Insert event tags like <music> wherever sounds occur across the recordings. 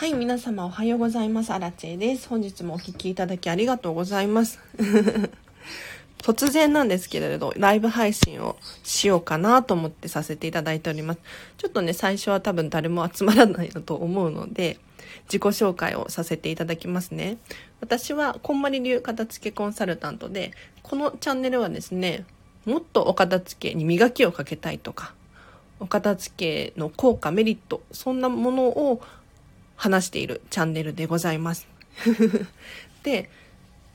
はい、皆様おはようございます。アラチェです。本日もお聴きいただきありがとうございます。<laughs> 突然なんですけれど、ライブ配信をしようかなと思ってさせていただいております。ちょっとね、最初は多分誰も集まらないのと思うので、自己紹介をさせていただきますね。私は、こんまり流片付けコンサルタントで、このチャンネルはですね、もっとお片付けに磨きをかけたいとか、お片付けの効果、メリット、そんなものを話しているチャンネルでございます。<laughs> で、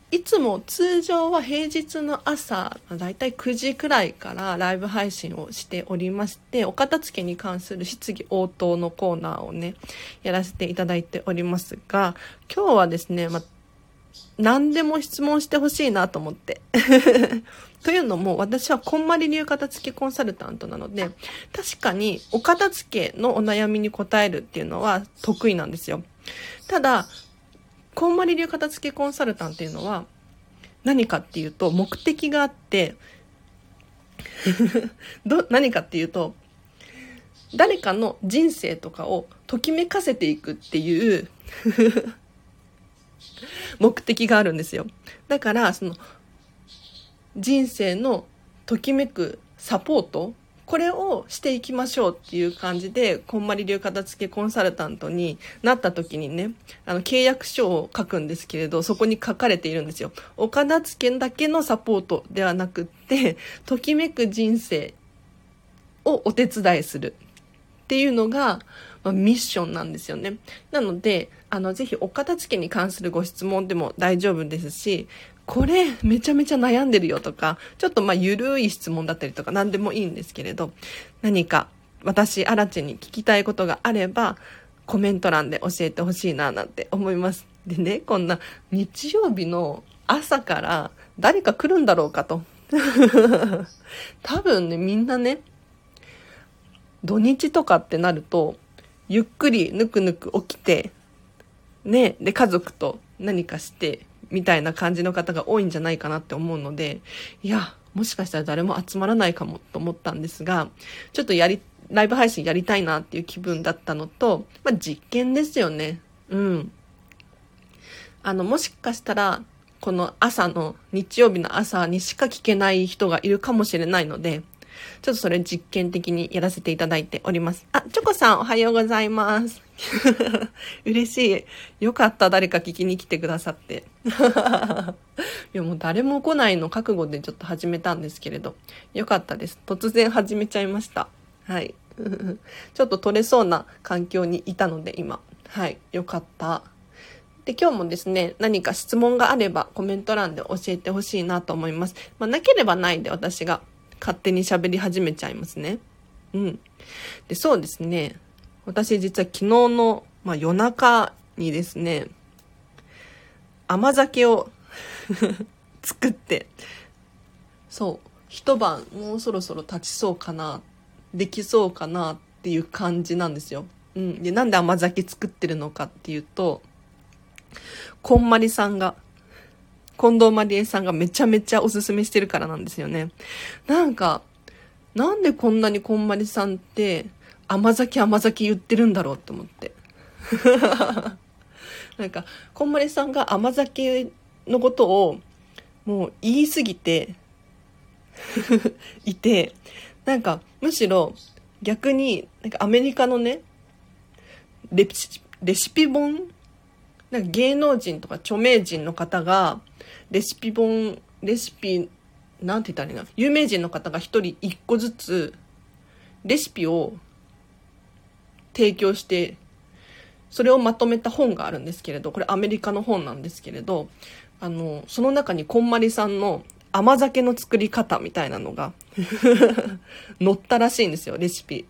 いつも通常は平日の朝、だいたい9時くらいからライブ配信をしておりまして、お片付けに関する質疑応答のコーナーをね、やらせていただいておりますが、今日はですね、ま何でも質問してほしいなと思って。<laughs> というのも、私はこんまり流片付けコンサルタントなので、確かにお片付けのお悩みに答えるっていうのは得意なんですよ。ただ、こんまり流片付けコンサルタンっていうのは何かっていうと目的があって <laughs> ど、何かっていうと、誰かの人生とかをときめかせていくっていう <laughs> 目的があるんですよ。だから、その、人生のときめくサポート？これをしていきましょうっていう感じで、こんまり流片付けコンサルタントになった時にね、あの、契約書を書くんですけれど、そこに書かれているんですよ。お片付けだけのサポートではなくって、ときめく人生をお手伝いするっていうのが、まあ、ミッションなんですよね。なので、あの、ぜひお片付けに関するご質問でも大丈夫ですし、これめちゃめちゃ悩んでるよとか、ちょっとまあゆるい質問だったりとか何でもいいんですけれど、何か私、アラチに聞きたいことがあれば、コメント欄で教えてほしいななんて思います。でね、こんな日曜日の朝から誰か来るんだろうかと。<laughs> 多分ね、みんなね、土日とかってなると、ゆっくりぬくぬく起きて、ね、で家族と何かして、みたいな感じの方が多いんじゃないかなって思うので、いや、もしかしたら誰も集まらないかもと思ったんですが、ちょっとやり、ライブ配信やりたいなっていう気分だったのと、まあ、実験ですよね。うん。あの、もしかしたら、この朝の、日曜日の朝にしか聞けない人がいるかもしれないので、ちょっとそれ実験的にやらせていただいております。あ、チョコさんおはようございます。<laughs> 嬉しい。よかった、誰か聞きに来てくださって。<laughs> いや、もう誰も来ないの覚悟でちょっと始めたんですけれど。よかったです。突然始めちゃいました。はい。<laughs> ちょっと取れそうな環境にいたので今。はい。よかった。で、今日もですね、何か質問があればコメント欄で教えてほしいなと思います。まあ、なければないで私が勝手に喋り始めちゃいますね。うん。で、そうですね。私実は昨日の、まあ、夜中にですね、甘酒を <laughs> 作って、そう、一晩もうそろそろ経ちそうかな、できそうかなっていう感じなんですよ。うん。で、なんで甘酒作ってるのかっていうと、こんまりさんが近藤まりえさんがめちゃめちゃおすすめしてるからなんですよね。なんか、なんでこんなにこんまりさんって甘酒甘酒言ってるんだろうって思って。<laughs> なんか、こんまりさんが甘酒のことをもう言いすぎて <laughs> いて、なんかむしろ逆になんかアメリカのね、レシピ本なんか芸能人とか著名人の方がレシピ本、レシピ、なんて言ったらいいな、有名人の方が一人一個ずつ、レシピを提供して、それをまとめた本があるんですけれど、これアメリカの本なんですけれど、あの、その中にこんまりさんの甘酒の作り方みたいなのが <laughs> 載ったらしいんですよ、レシピ。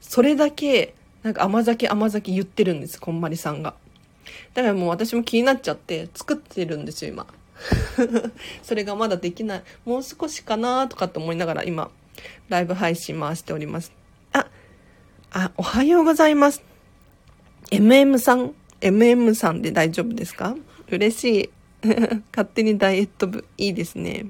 それだけ、なんか甘酒甘酒言ってるんです、こんまりさんが。だからもう私も気になっちゃって作ってるんですよ、今。<laughs> それがまだできない。もう少しかなとかって思いながら今、ライブ配信回しております。あ、あ、おはようございます。MM さん ?MM さんで大丈夫ですか？嬉しい。<laughs> 勝手にダイエット部、いいですね。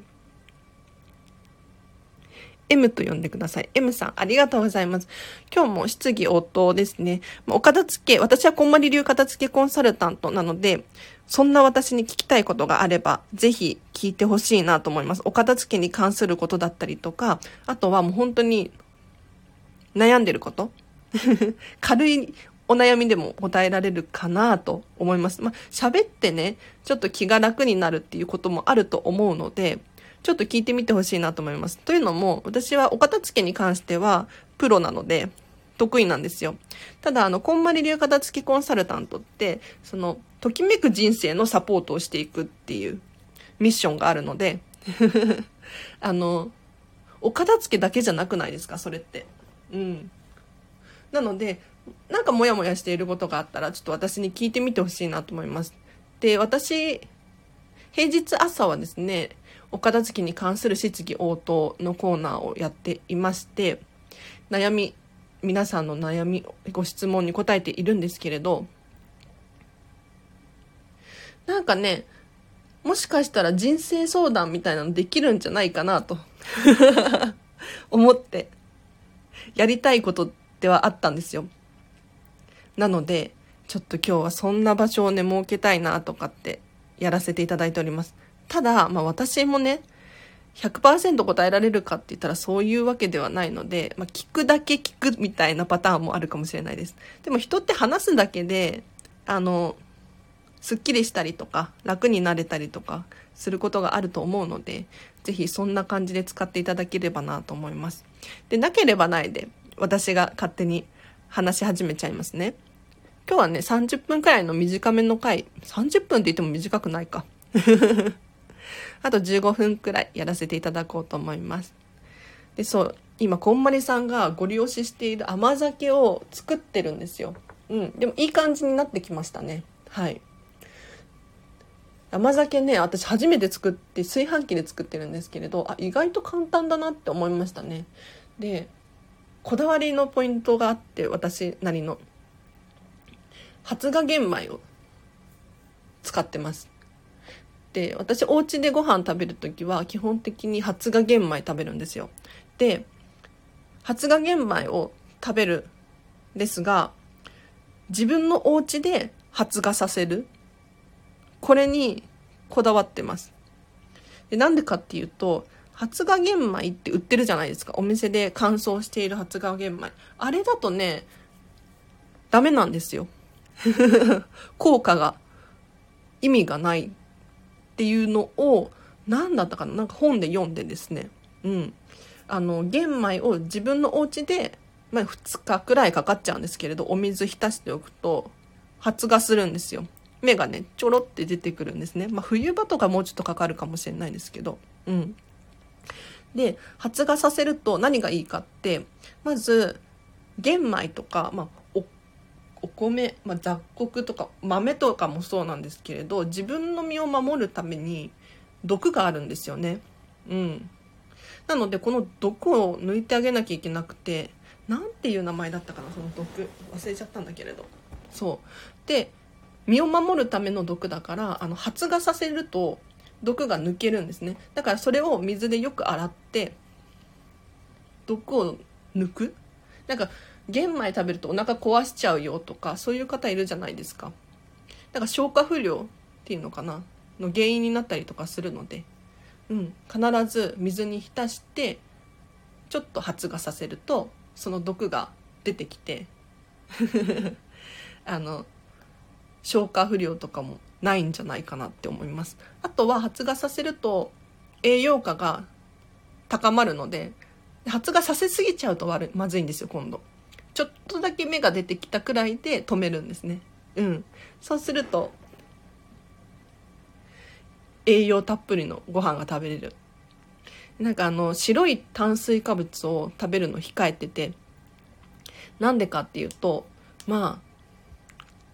M と呼んでください。M さん、ありがとうございます。今日も質疑応答ですね。お片付け、私はこんまり流片付けコンサルタントなので、そんな私に聞きたいことがあれば、ぜひ聞いてほしいなと思います。お片付けに関することだったりとか、あとはもう本当に悩んでること <laughs> 軽いお悩みでも答えられるかなと思います。まあ、喋ってね、ちょっと気が楽になるっていうこともあると思うので、ちょっと聞いてみてほしいなと思います。というのも、私はお片付けに関してはプロなので、得意なんですよ。ただ、あの、こんまり流片付きコンサルタントって、その、ときめく人生のサポートをしていくっていうミッションがあるので、<laughs> あの、お片付けだけじゃなくないですか、それって。うん。なので、なんかモヤモヤしていることがあったら、ちょっと私に聞いてみてほしいなと思います。で、私、平日朝はですね、お片付けに関する質疑応答のコーナーをやっていまして、悩み、皆さんの悩み、ご質問に答えているんですけれど、なんかね、もしかしたら人生相談みたいなのできるんじゃないかなと <laughs> 思って、やりたいことではあったんですよ。なので、ちょっと今日はそんな場所をね、設けたいなとかってやらせていただいております。ただ、まあ私もね、100%答えられるかって言ったらそういうわけではないので、まあ、聞くだけ聞くみたいなパターンもあるかもしれないです。でも人って話すだけで、あの、すっきりしたりとか、楽になれたりとかすることがあると思うので、ぜひそんな感じで使っていただければなと思います。で、なければないで、私が勝手に話し始めちゃいますね。今日はね、30分くらいの短めの回、30分って言っても短くないか。あと15分くらいやらせていただこうと思います。で、そう、今、こんまりさんがご利用ししている甘酒を作ってるんですよ。うん。でもいい感じになってきましたね。はい。甘酒ね、私初めて作って炊飯器で作ってるんですけれど、あ、意外と簡単だなって思いましたね。で、こだわりのポイントがあって、私なりの。発芽玄米を使ってます。で、私お家でご飯食べるときは基本的に発芽玄米食べるんですよ。で、発芽玄米を食べるですが、自分のお家で発芽させる。これにこだわってます。で、なんでかっていうと、発芽玄米って売ってるじゃないですか。お店で乾燥している発芽玄米。あれだとね、ダメなんですよ。<laughs> 効果が意味がないっていうのを何だったかな？なんか本で読んでですね。うん。あの玄米を自分のお家でまあ、2日くらいかかっちゃうんですけれどお水浸しておくと発芽するんですよ。芽がねちょろって出てくるんですね、まあ、冬場とかもうちょっとかかるかもしれないですけど。うん。で発芽させると何がいいかってまず玄米とか、まあ、お米、まあ、雑穀とか豆とかもそうなんですけれど自分の身を守るために毒があるんですよね。うん。なのでこの毒を抜いてあげなきゃいけなくて何ていう名前だったかなその毒。忘れちゃったんだけれど。そう。で身を守るための毒だからあの発芽させると毒が抜けるんですね。だからそれを水でよく洗って毒を抜く。なんか玄米食べるとお腹壊しちゃうよとかそういう方いるじゃないですか。だから消化不良っていうのかな。の原因になったりとかするので、うん、必ず水に浸してちょっと発芽させるとその毒が出てきて <laughs> あの消化不良とかもないんじゃないかなって思います。あとは発芽させると栄養価が高まるので発芽させすぎちゃうと悪いまずいんですよ今度。ちょっとだけ芽が出てきたくらいで止めるんですね。うん。そうすると、栄養たっぷりのご飯が食べれる。なんかあの、白い炭水化物を食べるの控えてて、なんでかっていうと、まあ、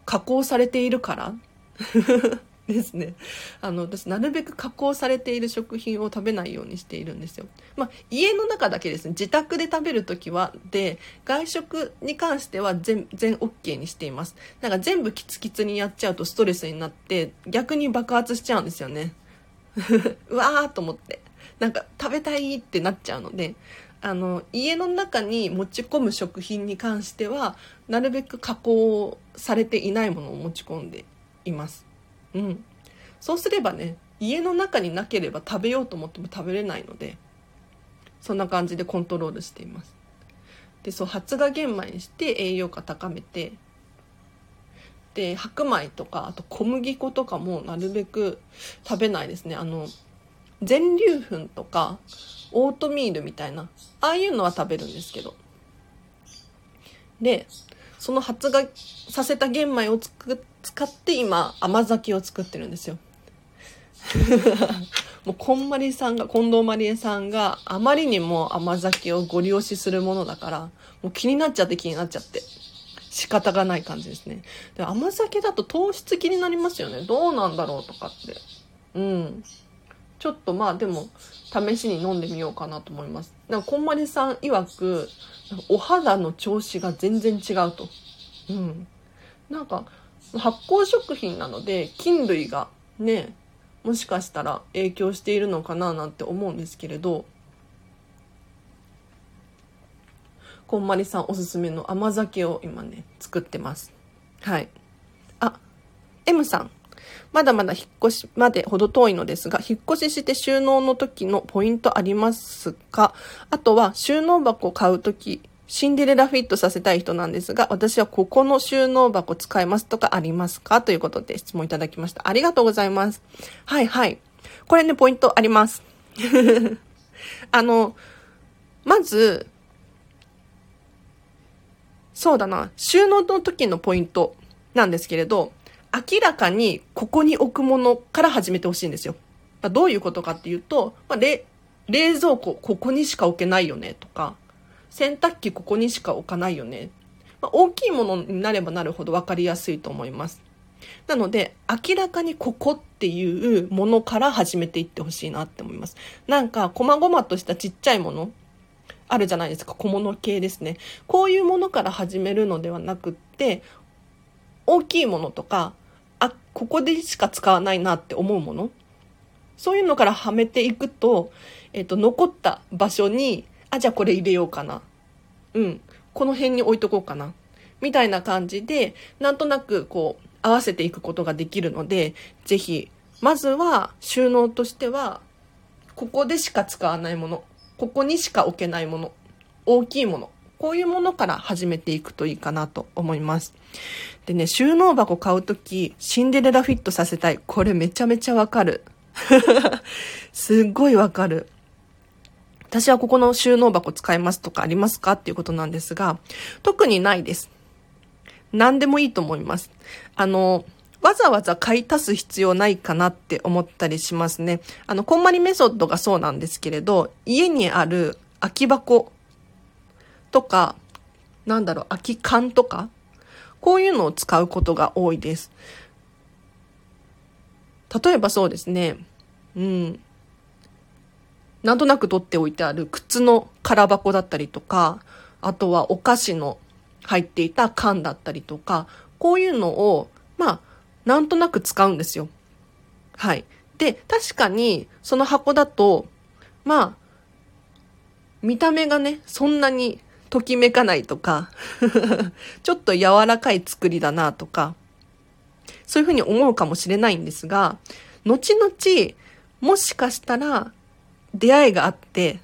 加工されているからですね。あの、私、なるべく加工されている食品を食べないようにしているんですよ。まあ、家の中だけですね、自宅で食べるときは、で、外食に関しては全、全 OK にしています。なんか全部キツキツにやっちゃうとストレスになって、逆に爆発しちゃうんですよね。<laughs> うわーと思って。なんか食べたいってなっちゃうので、あの家の中に持ち込む食品に関してはなるべく加工されていないものを持ち込んでいますうん。そうすればね家の中になければ食べようと思っても食べれないのでそんな感じでコントロールしています。でそう発芽玄米にして栄養価高めてで白米とかあと小麦粉とかもなるべく食べないですね。あの全粒粉とかオートミールみたいなああいうのは食べるんですけど。でその発芽させた玄米をつく使って今甘酒を作ってるんですよ。<laughs> もうこんまりさんが近藤まりえさんがあまりにも甘酒をご利用しするものだからもう気になっちゃって気になっちゃって仕方がない感じですね。で甘酒だと糖質気になりますよね。どうなんだろうとかって。うん。ちょっとまあでも試しに飲んでみようかなと思います。なんかこんまりさん曰くお肌の調子が全然違うと。うん。なんか発酵食品なので菌類がねもしかしたら影響しているのかななんて思うんですけれどこんまりさんおすすめの甘酒を今ね作ってます。はい。あ M さん。まだまだ引っ越しまで程遠いのですが、引っ越しして収納の時のポイントありますか？あとは収納箱を買う時、シンデレラフィットさせたい人なんですが、私はここの収納箱使えますとかありますかということで質問いただきました。ありがとうございます。はいはい。これね、ポイントあります。<laughs> あの、まず、そうだな、収納の時のポイントなんですけれど、明らかにここに置くものから始めてほしいんですよ。どういうことかっていうと、まあ、冷蔵庫ここにしか置けないよねとか、洗濯機ここにしか置かないよね。まあ、大きいものになればなるほど分かりやすいと思います。なので、明らかにここっていうものから始めていってほしいなって思います。なんか、細々としたちっちゃいもの、あるじゃないですか。小物系ですね。こういうものから始めるのではなくって、大きいものとか、あ、ここでしか使わないなって思うもの。そういうのからはめていくと、えっ、と、残った場所にあ、じゃあこれ入れようかな。うん。この辺に置いとこうかな。みたいな感じで、なんとなくこう、合わせていくことができるので、ぜひ、まずは収納としては、ここでしか使わないもの、ここにしか置けないもの、大きいもの、こういうものから始めていくといいかなと思います。でね、収納箱買うとき、シンデレラフィットさせたい。これめちゃめちゃわかる。<laughs> すっごいわかる。私はここの収納箱使いますとかありますかっていうことなんですが、特にないです。何でもいいと思います。あの、わざわざ買い足す必要ないかなって思ったりしますね。あの、こんまりメソッドがそうなんですけれど、家にある空き箱とか、なんだろう、空き缶とか、こういうのを使うことが多いです。例えばそうですね、うん。なんとなく取っておいてある靴の空箱だったりとか、あとはお菓子の入っていた缶だったりとか、こういうのを、まあ、なんとなく使うんですよ。はい。で、確かに、その箱だと、まあ、見た目がね、そんなにときめかないとか <laughs> ちょっと柔らかい作りだなとか、そういうふうに思うかもしれないんですが、後々、もしかしたら、出会いがあって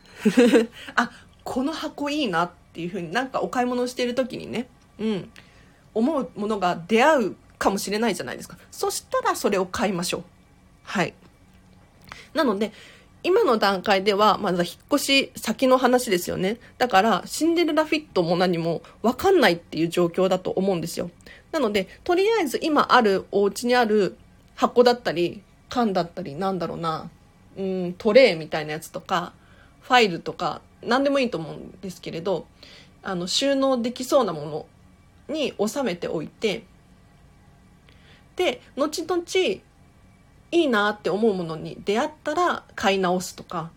<laughs> あ、この箱いいなっていうふうになんかお買い物してる時にね、うん、思うものが出会うかもしれないじゃないですか。そしたらそれを買いましょう。はい。なので、今の段階では、まだ引っ越し先の話ですよね。だから、シンデレラフィットも何もわかんないっていう状況だと思うんですよ。なので、とりあえず今あるお家にある箱だったり、缶だったり、なんだろうな、うん、トレイみたいなやつとか、ファイルとか、何でもいいと思うんですけれど、あの、収納できそうなものに収めておいて、で、後々、いいなって思うものに出会ったら買い直すとか、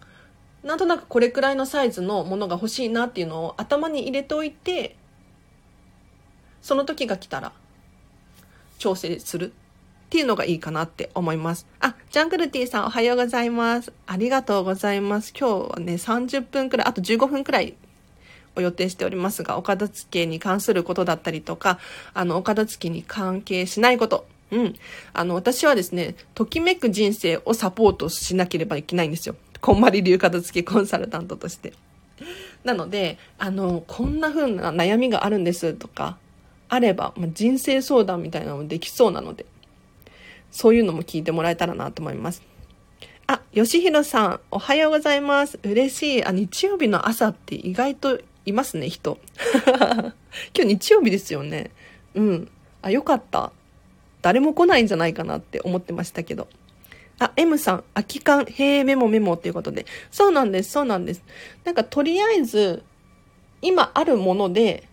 なんとなくこれくらいのサイズのものが欲しいなっていうのを頭に入れておいて、その時が来たら調整する。っていうのがいいかなって思います。あ、ジャングルティさんおはようございます。ありがとうございます。今日はね、30分くらい、あと15分くらいを予定しておりますが、お片付けに関することだったりとか、あの、お片付けに関係しないこと、うん。あの、私はですね、ときめく人生をサポートしなければいけないんですよ。こんまり流片付けコンサルタントとして。なので、あの、こんな風な悩みがあるんですとか、あれば、ま、人生相談みたいなのもできそうなので、そういうのも聞いてもらえたらなと思います。あ、よしひろさん、おはようございます。嬉しい。あ、日曜日の朝って意外といますね、人。<laughs> 今日日曜日ですよね。うん。あ、よかった。誰も来ないんじゃないかなって思ってましたけど。あ、M さん、空き缶、へえ、メモメモっていうことで。そうなんです、そうなんです。なんかとりあえず、今あるもので、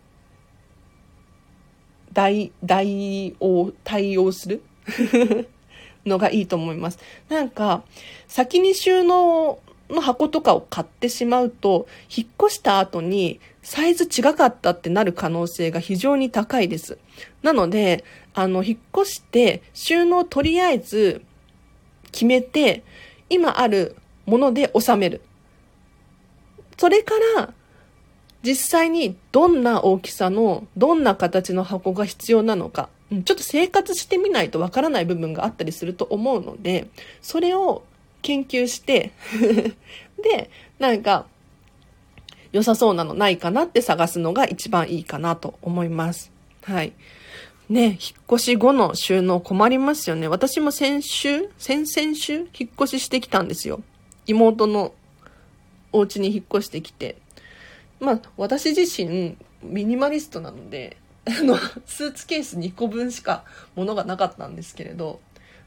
代、代を対応する <laughs> のがいいと思います。なんか、先に収納の箱とかを買ってしまうと、引っ越した後にサイズ違かったってなる可能性が非常に高いです。なので、あの、引っ越して収納とりあえず決めて、今あるもので収める。それから、実際にどんな大きさの、どんな形の箱が必要なのか、ちょっと生活してみないとわからない部分があったりすると思うので、それを研究して <laughs> で、なんか、良さそうなのないかなって探すのが一番いいかなと思います。はい。ね、引っ越し後の収納困りますよね。私も先週、先々週、引っ越ししてきたんですよ。妹のお家に引っ越してきて。まあ、私自身、ミニマリストなので、あの、スーツケース2個分しか物がなかったんですけれど、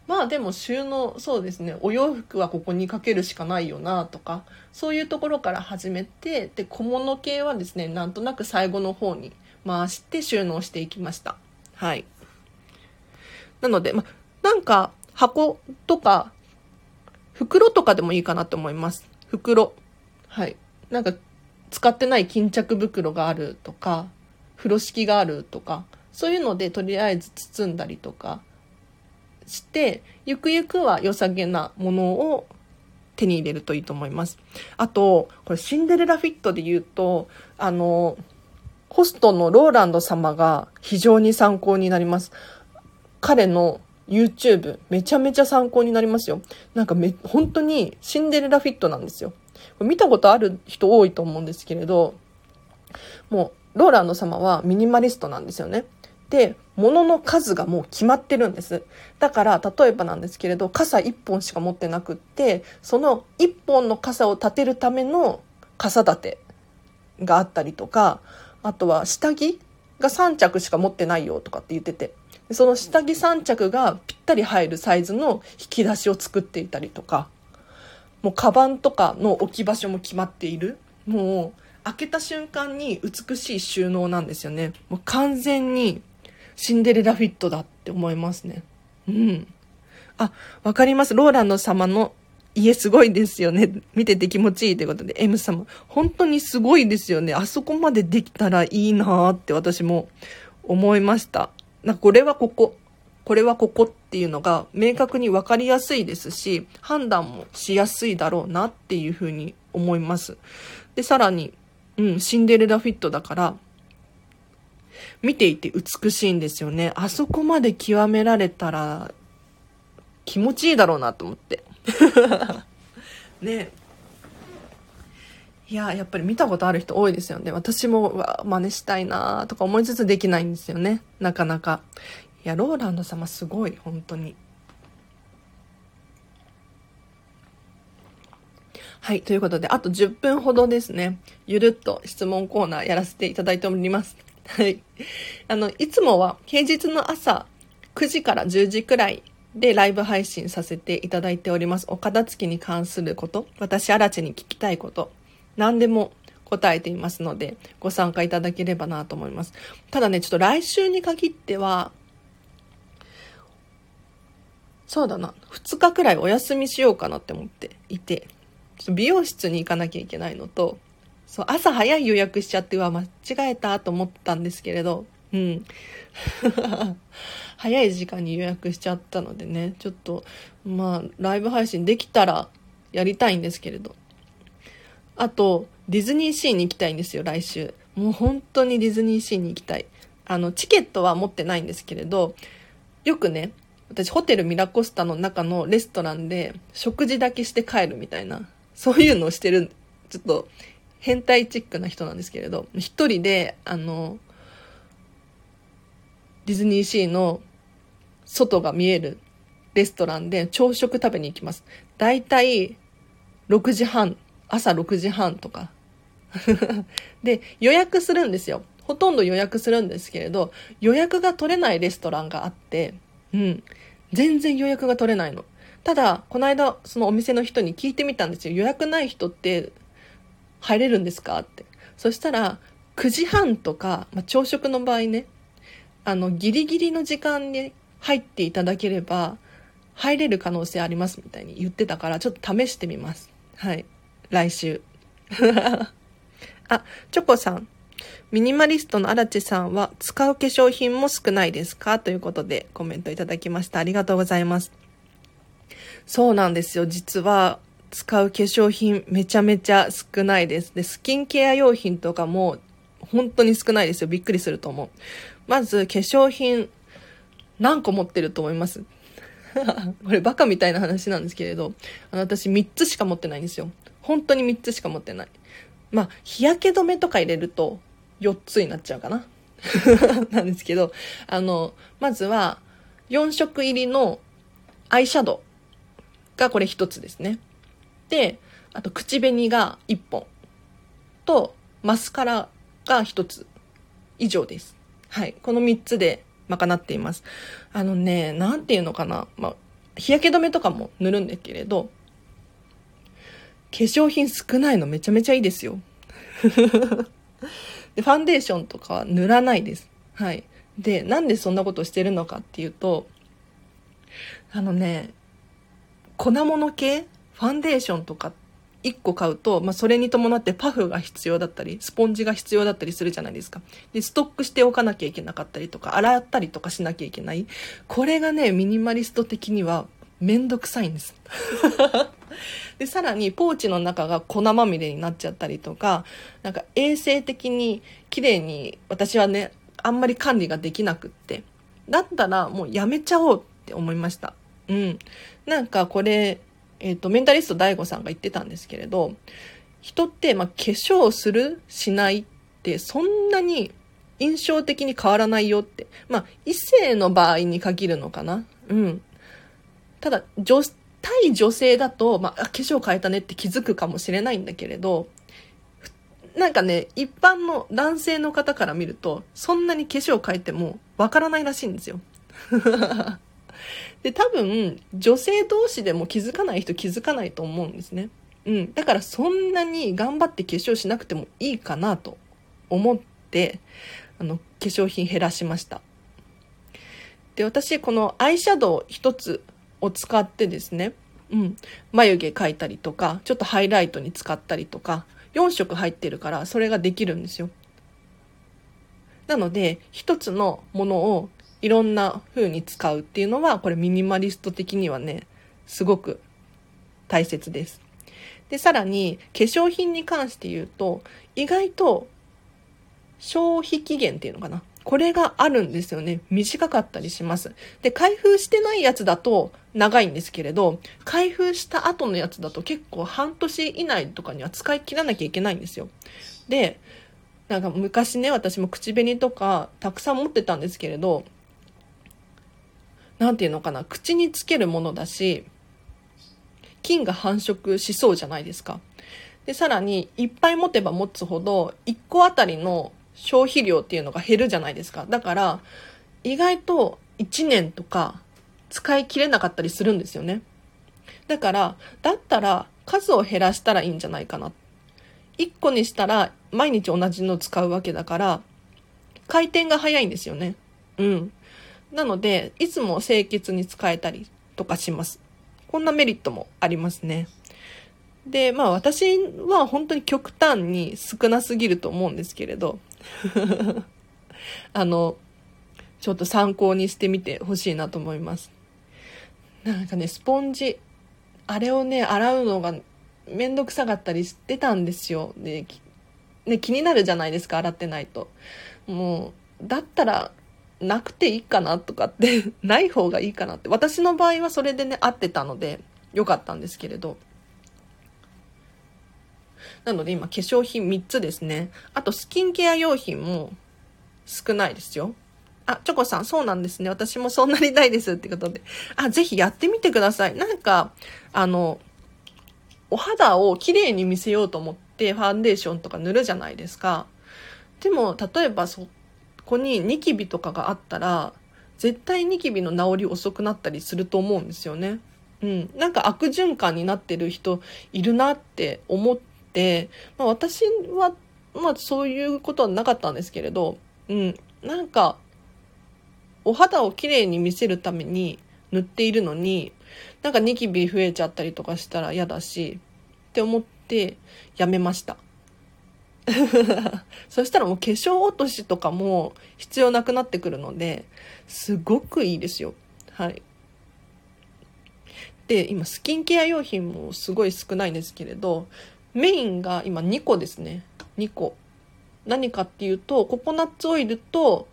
まあでも収納、そうですね、お洋服はここにかけるしかないよなとか、そういうところから始めて、で、小物系はですね、なんとなく最後の方に回して収納していきました。はい。なので、ま、なんか、箱とか、袋とかでもいいかなと思います。袋。はい。なんか、使ってない巾着袋があるとか、風呂敷があるとか、そういうのでとりあえず包んだりとかして、ゆくゆくは良さげなものを手に入れるといいと思います。あと、これシンデレラフィットで言うと、あの、ホストのローランド様が非常に参考になります。彼の YouTube めちゃめちゃ参考になりますよ。なんかめ、本当にシンデレラフィットなんですよ。見たことある人多いと思うんですけれど、もう、ローランド様はミニマリストなんですよね。で、物の数がもう決まってるんです。だから、例えばなんですけれど、傘1本しか持ってなくって、その1本の傘を立てるための傘立てがあったりとか、あとは下着が3着しか持ってないよとかって言ってて、その下着3着がぴったり入るサイズの引き出しを作っていたりとか、もうカバンとかの置き場所も決まっている。もう開けた瞬間に美しい収納なんですよね。もう完全にシンデレラフィットだって思いますね。うん。あ、わかります。ローランド様の家すごいですよね。見てて気持ちいいということで、M 様、本当にすごいですよね。あそこまでできたらいいなーって私も思いました。なんかこれはここ、これはここっていうのが明確に分かりやすいですし、判断もしやすいだろうなっていうふうに思います。で、さらに、うん、シンデレラフィットだから、見ていて美しいんですよね。あそこまで極められたら気持ちいいだろうなと思って。<laughs> ねいや、やっぱり見たことある人多いですよね。私も、わ、真似したいなとか思いつつできないんですよね。なかなか。いや、ローランド様すごい、本当に。はい。ということで、あと10分ほどですね、ゆるっと質問コーナーやらせていただいております。<laughs> はい。あの、いつもは平日の朝9時から10時くらいでライブ配信させていただいております。お片付きに関すること、私、荒地に聞きたいこと、何でも答えていますので、ご参加いただければなと思います。ただね、ちょっと来週に限っては、そうだな、2日くらいお休みしようかなって思っていて、美容室に行かなきゃいけないのと、そう、朝早い予約しちゃっては間違えたと思ったんですけれど、うん。<laughs> 早い時間に予約しちゃったのでねちょっとまあライブ配信できたらやりたいんですけれど。あとディズニーシーに行きたいんですよ来週。もう本当にディズニーシーに行きたい。あのチケットは持ってないんですけれどよくね私ホテルミラコスタの中のレストランで食事だけして帰るみたいなそういうのをしてるちょっと変態チックな人なんですけれど一人であのディズニーシーの外が見えるレストランで朝食食べに行きます。だいたい6時半、朝6時半とか。<laughs> で、予約するんですよ。ほとんど予約するんですけれど、予約が取れないレストランがあって、うん。全然予約が取れないの。ただ、この間、そのお店の人に聞いてみたんですよ。予約ない人って入れるんですか？って。そしたら、9時半とか、まあ、朝食の場合ね、あの、ギリギリの時間に入っていただければ、入れる可能性ありますみたいに言ってたから、ちょっと試してみます。はい。来週。<laughs> あ、チョコさん。ミニマリストの荒地さんは使う化粧品も少ないですか？ということでコメントいただきました。ありがとうございます。そうなんですよ。実は使う化粧品めちゃめちゃ少ないです。で、スキンケア用品とかも本当に少ないですよ。びっくりすると思う。まず化粧品何個持ってると思います？<laughs> これバカみたいな話なんですけれど、あの私3つしか持ってないんですよ。本当に3つしか持ってない。まあ、日焼け止めとか入れると4つになっちゃうかな。<laughs> なんですけど、あの、まずは4色入りのアイシャドウがこれ1つですね。で、あと口紅が1本とマスカラが1つ以上です。はい。この3つで賄っています。あのね、なんていうのかな。まあ、日焼け止めとかも塗るんですけれど、化粧品少ないのめちゃめちゃいいですよ。<laughs> で、ファンデーションとかは塗らないです。はい。で、なんでそんなことしてるのかっていうと、あのね、粉物系？ファンデーションとか1個買うと、まあ、それに伴ってパフが必要だったり、スポンジが必要だったりするじゃないですか。で、ストックしておかなきゃいけなかったりとか、洗ったりとかしなきゃいけない。これがね、ミニマリスト的にはめんどくさいんです。<laughs> で、さらにポーチの中が粉まみれになっちゃったりとか、なんか衛生的に綺麗に私はね、あんまり管理ができなくって。だったらもうやめちゃおうって思いました。うん。なんかこれ、えっ、ー、と、メンタリスト DAIGO さんが言ってたんですけれど、人って、まあ、化粧するしないってそんなに印象的に変わらないよって。まあ、異性の場合に限るのかな。うん。ただ、女、対女性だと、まあ、化粧変えたねって気づくかもしれないんだけれど、なんかね、一般の男性の方から見ると、そんなに化粧変えてもわからないらしいんですよ。<laughs> で、多分、女性同士でも気づかない人気づかないと思うんですね。うん。だからそんなに頑張って化粧しなくてもいいかなと思って、あの、化粧品減らしました。で、私、このアイシャドウ一つを使ってですね、うん、眉毛描いたりとか、ちょっとハイライトに使ったりとか、4色入ってるから、それができるんですよ。なので、一つのものをいろんな風に使うっていうのは、これミニマリスト的にはね、すごく大切です。で、さらに、化粧品に関して言うと、意外と消費期限っていうのかな。これがあるんですよね。短かったりします。で、開封してないやつだと長いんですけれど、開封した後のやつだと結構半年以内とかには使い切らなきゃいけないんですよ。で、なんか昔ね、私も口紅とかたくさん持ってたんですけれど、何て言うのかな、口につけるものだし、菌が繁殖しそうじゃないですか。で、さらに、いっぱい持てば持つほど、1個あたりの消費量っていうのが減るじゃないですか。だから、意外と1年とか使い切れなかったりするんですよね。だから、だったら数を減らしたらいいんじゃないかな。1個にしたら毎日同じの使うわけだから、回転が早いんですよね。うん。なので、いつも清潔に使えたりとかします。こんなメリットもありますね。で、まあ私は本当に極端に少なすぎると思うんですけれど、<laughs> あの、ちょっと参考にしてみてほしいなと思います。なんかね、スポンジ、あれをね、洗うのがめんどくさかったりしてたんですよ。で、ね、気になるじゃないですか、洗ってないと。もう、だったら、なくていいかなとかって <laughs> ない方がいいかなって。私の場合はそれでね、合ってたので、良かったんですけれど。なので今、化粧品3つですね。あと、スキンケア用品も少ないですよ。あ、チョコさん、そうなんですね。私もそうなりたいですってことで。あ、ぜひやってみてください。なんか、あの、お肌を綺麗に見せようと思ってファンデーションとか塗るじゃないですか。でも、例えばそこにニキビとかがあったら、絶対ニキビの治り遅くなったりすると思うんですよね。うん。なんか悪循環になってる人いるなって思って、まあ、私は、まあそういうことはなかったんですけれど、うん。なんか、お肌をきれいに見せるために塗っているのに、なんかニキビ増えちゃったりとかしたら嫌だし、って思ってやめました。<laughs> そしたらもう化粧落としとかも必要なくなってくるので、すごくいいですよ。はい。で、今スキンケア用品もすごい少ないんですけれど、メインが今2個ですね。2個。何かっていうと、ココナッツオイルと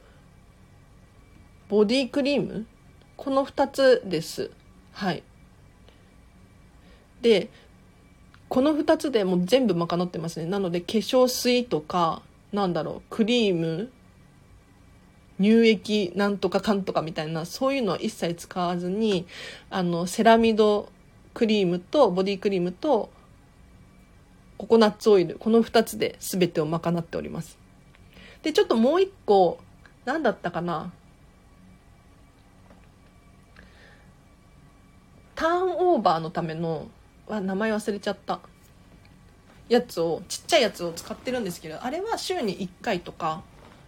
ボディクリーム？この2つです。はい。で、この2つでもう全部賄ってますね。なので化粧水とか、なんだろう、クリーム、乳液なんとかかんとかみたいな、そういうのは一切使わずに、あの、セラミドクリームとボディクリームとココナッツオイル、この2つで全てを賄っております。で、ちょっともう1個、何だったかなターンオーバーのためのわ名前忘れちゃった。やつをちっちゃいやつを使ってるんですけどあれは週に1回とか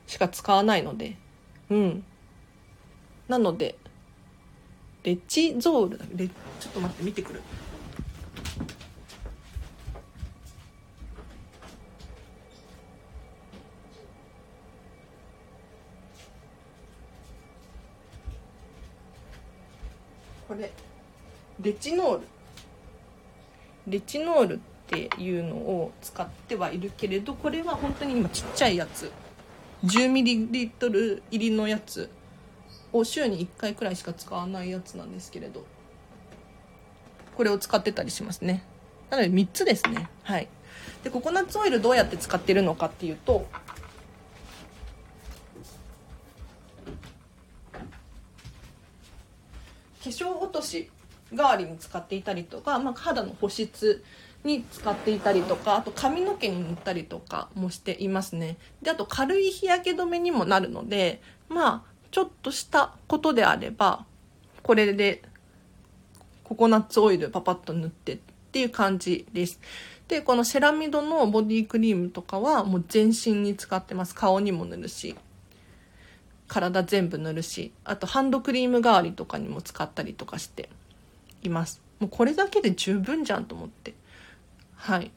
しか使わないので。うん。なのでレチゾールだレちょっと待って見てくる。これレチノール。レチノールっていうのを使ってはいるけれどこれは本当に今ちっちゃいやつ。10ml 入りのやつ。を週に1回くらいしか使わないやつなんですけれど。これを使ってたりしますね。なので3つですね。はい。でココナッツオイルどうやって使ってるのかっていうと化粧落とし。代わりに使っていたりとか、まあ、肌の保湿に使っていたりとかあと髪の毛に塗ったりとかもしていますね。であと軽い日焼け止めにもなるのでまあちょっとしたことであればこれでココナッツオイルパパッと塗ってっていう感じです。でこのセラミドのボディクリームとかはもう全身に使ってます。顔にも塗るし体全部塗るしあとハンドクリーム代わりとかにも使ったりとかして。います。もうこれだけで十分じゃんと思って。はい。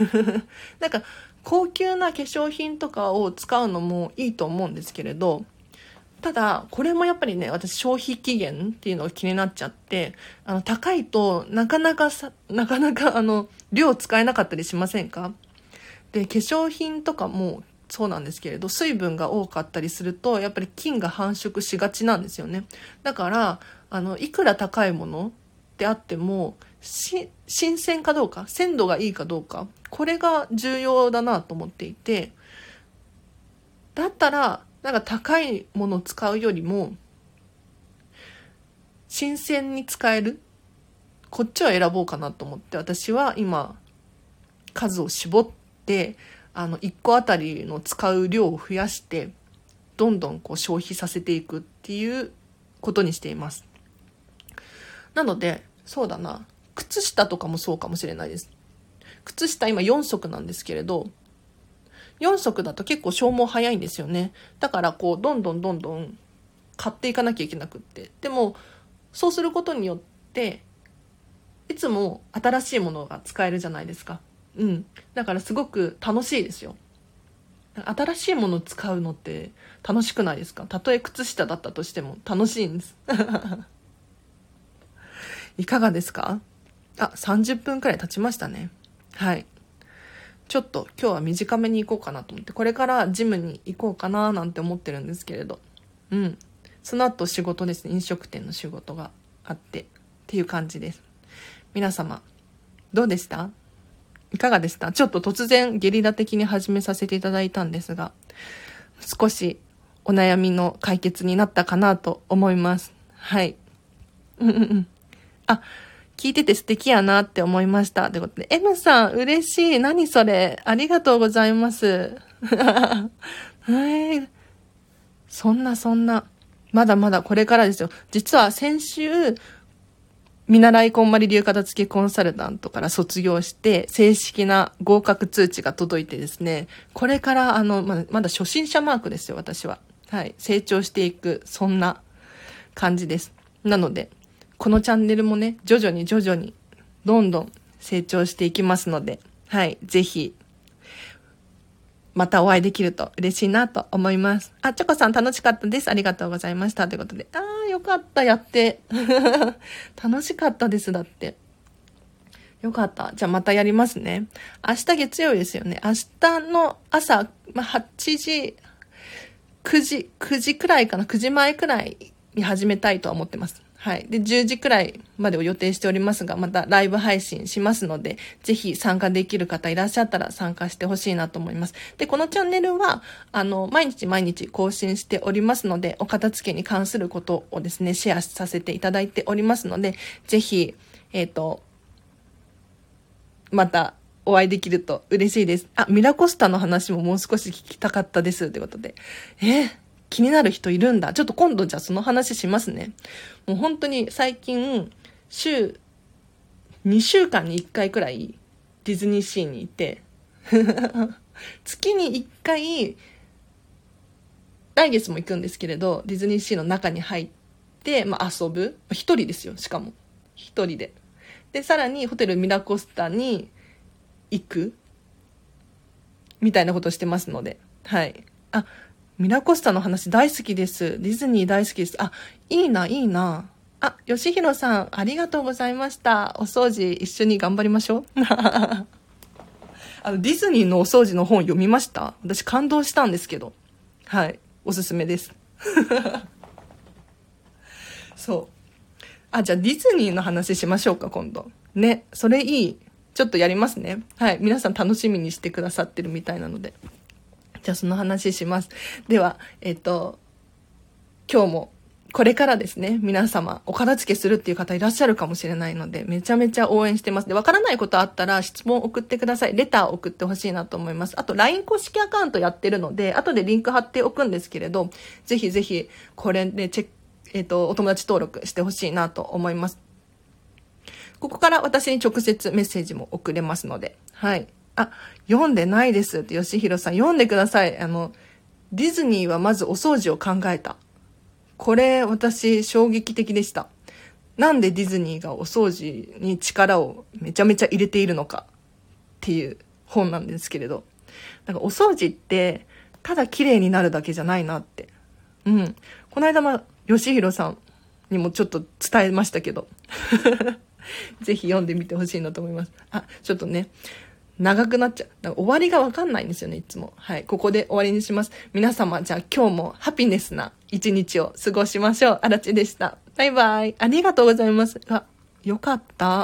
<laughs> なんか高級な化粧品とかを使うのもいいと思うんですけれどただこれもやっぱりね私消費期限っていうのが気になっちゃってあの高いとなかなかさなかなかあの量使えなかったりしませんか？で化粧品とかもそうなんですけれど水分が多かったりするとやっぱり菌が繁殖しがちなんですよね。だからあのいくら高いものであっても新鮮かどうか鮮度がいいかどうかこれが重要だなと思っていてだったらなんか高いものを使うよりも新鮮に使えるこっちを選ぼうかなと思って私は今数を絞ってあの1個あたりの使う量を増やしてどんどんこう消費させていくっていうことにしています。なので、そうだな。靴下とかもそうかもしれないです。靴下今4足なんですけれど、4足だと結構消耗早いんですよね。だからこう、どんどんどんどん買っていかなきゃいけなくって。でも、そうすることによって、いつも新しいものが使えるじゃないですか。うん。だからすごく楽しいですよ。新しいものを使うのって楽しくないですか？たとえ靴下だったとしても楽しいんです。いかがですか？あ、30分くらい経ちましたね。はい。ちょっと今日は短めに行こうかなと思って、これからジムに行こうかななんて思ってるんですけれど。うん。その後仕事ですね。飲食店の仕事があってっていう感じです。皆様、どうでした？いかがでした？ちょっと突然ゲリラ的に始めさせていただいたんですが、少しお悩みの解決になったかなと思います。はい。うんうんうん。あ、聞いてて素敵やなって思いました。ということで、M さん、嬉しい。何それ？ありがとうございます。<laughs> はい。そんなそんな。まだまだこれからですよ。実は先週、見習いこんまり流片付けコンサルタントから卒業して、正式な合格通知が届いてですね、これからあの、ままだ初心者マークですよ、私は。はい。成長していく、そんな感じです。なので、このチャンネルもね、徐々に徐々に、どんどん成長していきますので、はい。ぜひ、またお会いできると嬉しいなと思います。あ、チョコさん楽しかったです。ありがとうございました。ということで。あー、よかった、やって。<laughs> 楽しかったです、だって。よかった。じゃあまたやりますね。明日月曜日ですよね。明日の朝、まあ、8時、9時、9時くらいかな。9時前くらいに始めたいとは思ってます。はい。で、10時くらいまでを予定しておりますが、またライブ配信しますので、ぜひ参加できる方いらっしゃったら参加してほしいなと思います。で、このチャンネルは、あの、毎日毎日更新しておりますので、お片付けに関することをですね、シェアさせていただいておりますので、ぜひ、えっ、ー、と、またお会いできると嬉しいです。あ、ミラコスタの話ももう少し聞きたかったです。ということで。えー気になる人いるんだ。ちょっと今度じゃあその話しますね。もう本当に最近、週、2週間に1回くらいディズニーシーに行って、<laughs> 月に1回、来月も行くんですけれど、ディズニーシーの中に入って、まあ、遊ぶ。一人ですよ、しかも。一人で。で、さらにホテルミラコスタに行く。みたいなことしてますので。はい。あ、ミラコスタの話大好きです。ディズニー大好きです。あ、いいな、いいな。あ、吉弘さん、ありがとうございました。お掃除一緒に頑張りましょう。<laughs> あの、ディズニーのお掃除の本読みました？私感動したんですけど。はい。おすすめです。<laughs> そう。あ、じゃあディズニーの話しましょうか、今度。ね。それいい。ちょっとやりますね。はい。皆さん楽しみにしてくださってるみたいなので。じゃあその話します。では、えっと、今日もこれからですね、皆様、お片付けするっていう方いらっしゃるかもしれないので、めちゃめちゃ応援してます。で、わからないことあったら質問送ってください。レター送ってほしいなと思います。あと、LINE 公式アカウントやってるので、後でリンク貼っておくんですけれど、ぜひぜひ、これでチェック、えっ、ー、と、お友達登録してほしいなと思います。ここから私に直接メッセージも送れますので、はい。あ、読んでないですって吉弘さん読んでください。あの、ディズニーはまずお掃除を考えた。これ私衝撃的でした。なんでディズニーがお掃除に力をめちゃめちゃ入れているのかっていう本なんですけれど。なんかお掃除ってただ綺麗になるだけじゃないなって。うん。この間ま、吉弘さんにもちょっと伝えましたけど。<laughs> ぜひ読んでみてほしいなと思います。あ、ちょっとね、長くなっちゃう。だから終わりがわかんないんですよね、いつも。はい。ここで終わりにします。皆様、じゃあ今日もハピネスな一日を過ごしましょう。あらちでした。バイバイ。ありがとうございます。あ、よかった。